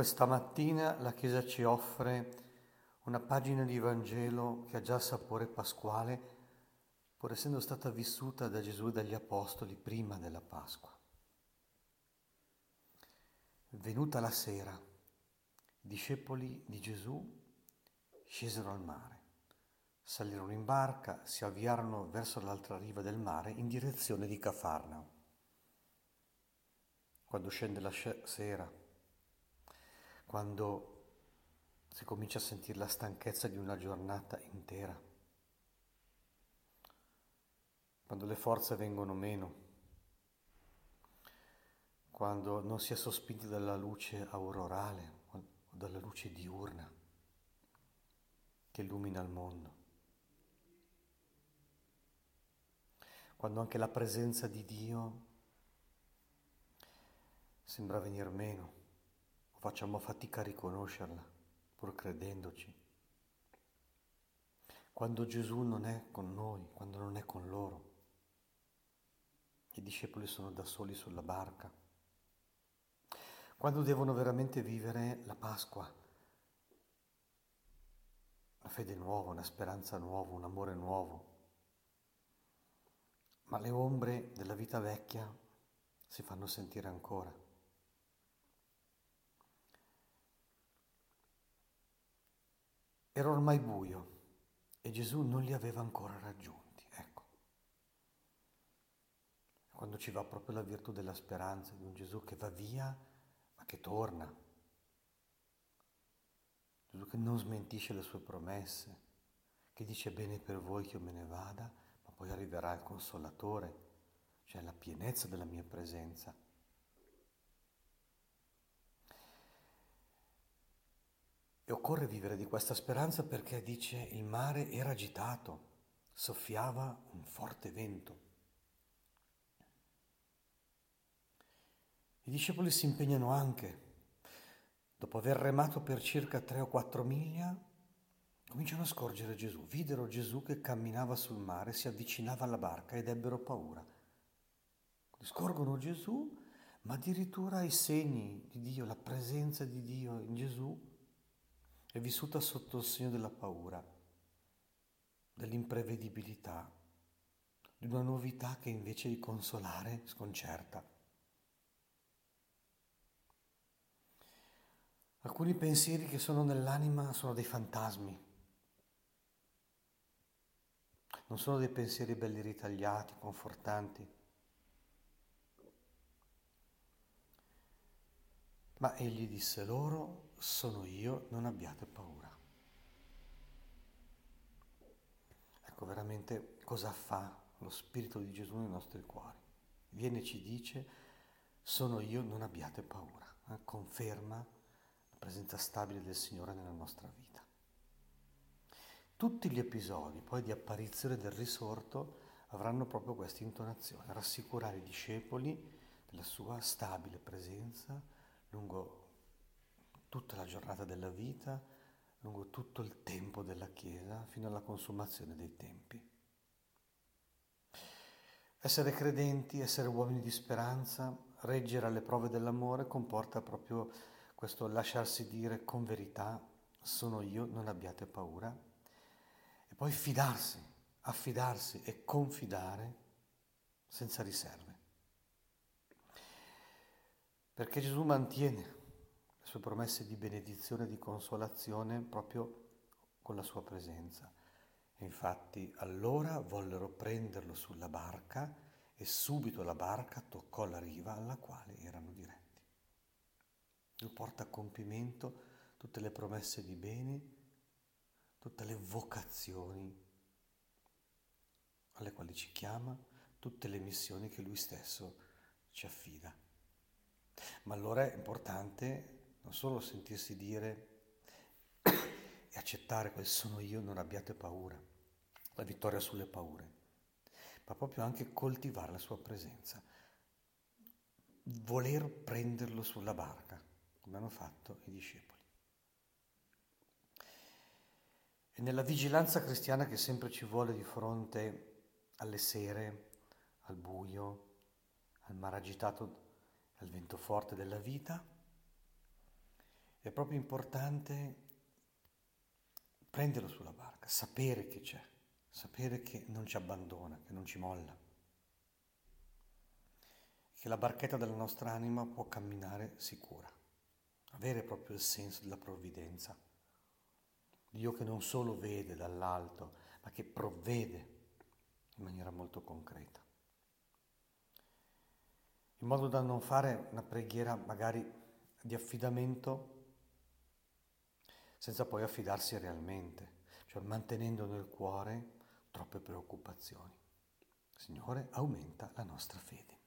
Questa mattina la Chiesa ci offre una pagina di Vangelo che ha già sapore pasquale, pur essendo stata vissuta da Gesù e dagli Apostoli prima della Pasqua. Venuta la sera, i discepoli di Gesù scesero al mare, salirono in barca, si avviarono verso l'altra riva del mare in direzione di Cafarnao. Quando scende la sera, quando si comincia a sentire la stanchezza di una giornata intera, quando le forze vengono meno, quando non si è sospinti dalla luce aurorale o dalla luce diurna che illumina il mondo, quando anche la presenza di Dio sembra venir meno facciamo fatica a riconoscerla, pur credendoci. Quando Gesù non è con noi, quando non è con loro, i discepoli sono da soli sulla barca. Quando devono veramente vivere la Pasqua, una fede nuova, una speranza nuova, un amore nuovo. Ma le ombre della vita vecchia si fanno sentire ancora. Era ormai buio e Gesù non li aveva ancora raggiunti. Ecco. Quando ci va proprio la virtù della speranza di un Gesù che va via ma che torna. Gesù che non smentisce le sue promesse, che dice bene per voi che io me ne vada, ma poi arriverà il consolatore, cioè la pienezza della mia presenza. E occorre vivere di questa speranza perché dice il mare era agitato, soffiava un forte vento. I discepoli si impegnano anche, dopo aver remato per circa tre o quattro miglia, cominciano a scorgere Gesù. Videro Gesù che camminava sul mare, si avvicinava alla barca ed ebbero paura. Scorgono Gesù, ma addirittura i segni di Dio, la presenza di Dio in Gesù è vissuta sotto il segno della paura, dell'imprevedibilità, di una novità che invece di consolare sconcerta. Alcuni pensieri che sono nell'anima sono dei fantasmi, non sono dei pensieri belli ritagliati, confortanti, ma egli disse loro, sono io, non abbiate paura. Ecco veramente cosa fa lo Spirito di Gesù nei nostri cuori. Viene e ci dice, sono io, non abbiate paura. Eh? Conferma la presenza stabile del Signore nella nostra vita. Tutti gli episodi poi di apparizione del risorto avranno proprio questa intonazione, rassicurare i discepoli della sua stabile presenza lungo tutta la giornata della vita, lungo tutto il tempo della Chiesa, fino alla consumazione dei tempi. Essere credenti, essere uomini di speranza, reggere alle prove dell'amore comporta proprio questo lasciarsi dire con verità, sono io, non abbiate paura, e poi fidarsi, affidarsi e confidare senza riserve. Perché Gesù mantiene sue promesse di benedizione e di consolazione proprio con la sua presenza. E infatti allora vollero prenderlo sulla barca e subito la barca toccò la riva alla quale erano diretti. Lui porta a compimento tutte le promesse di bene, tutte le vocazioni alle quali ci chiama, tutte le missioni che lui stesso ci affida. Ma allora è importante non solo sentirsi dire e accettare quel sono io, non abbiate paura, la vittoria sulle paure, ma proprio anche coltivare la sua presenza, voler prenderlo sulla barca, come hanno fatto i discepoli. E nella vigilanza cristiana che sempre ci vuole di fronte alle sere, al buio, al mare agitato, al vento forte della vita, È proprio importante prenderlo sulla barca, sapere che c'è, sapere che non ci abbandona, che non ci molla, che la barchetta della nostra anima può camminare sicura, avere proprio il senso della provvidenza. Dio che non solo vede dall'alto, ma che provvede in maniera molto concreta. In modo da non fare una preghiera magari di affidamento senza poi affidarsi realmente, cioè mantenendo nel cuore troppe preoccupazioni. Signore, aumenta la nostra fede.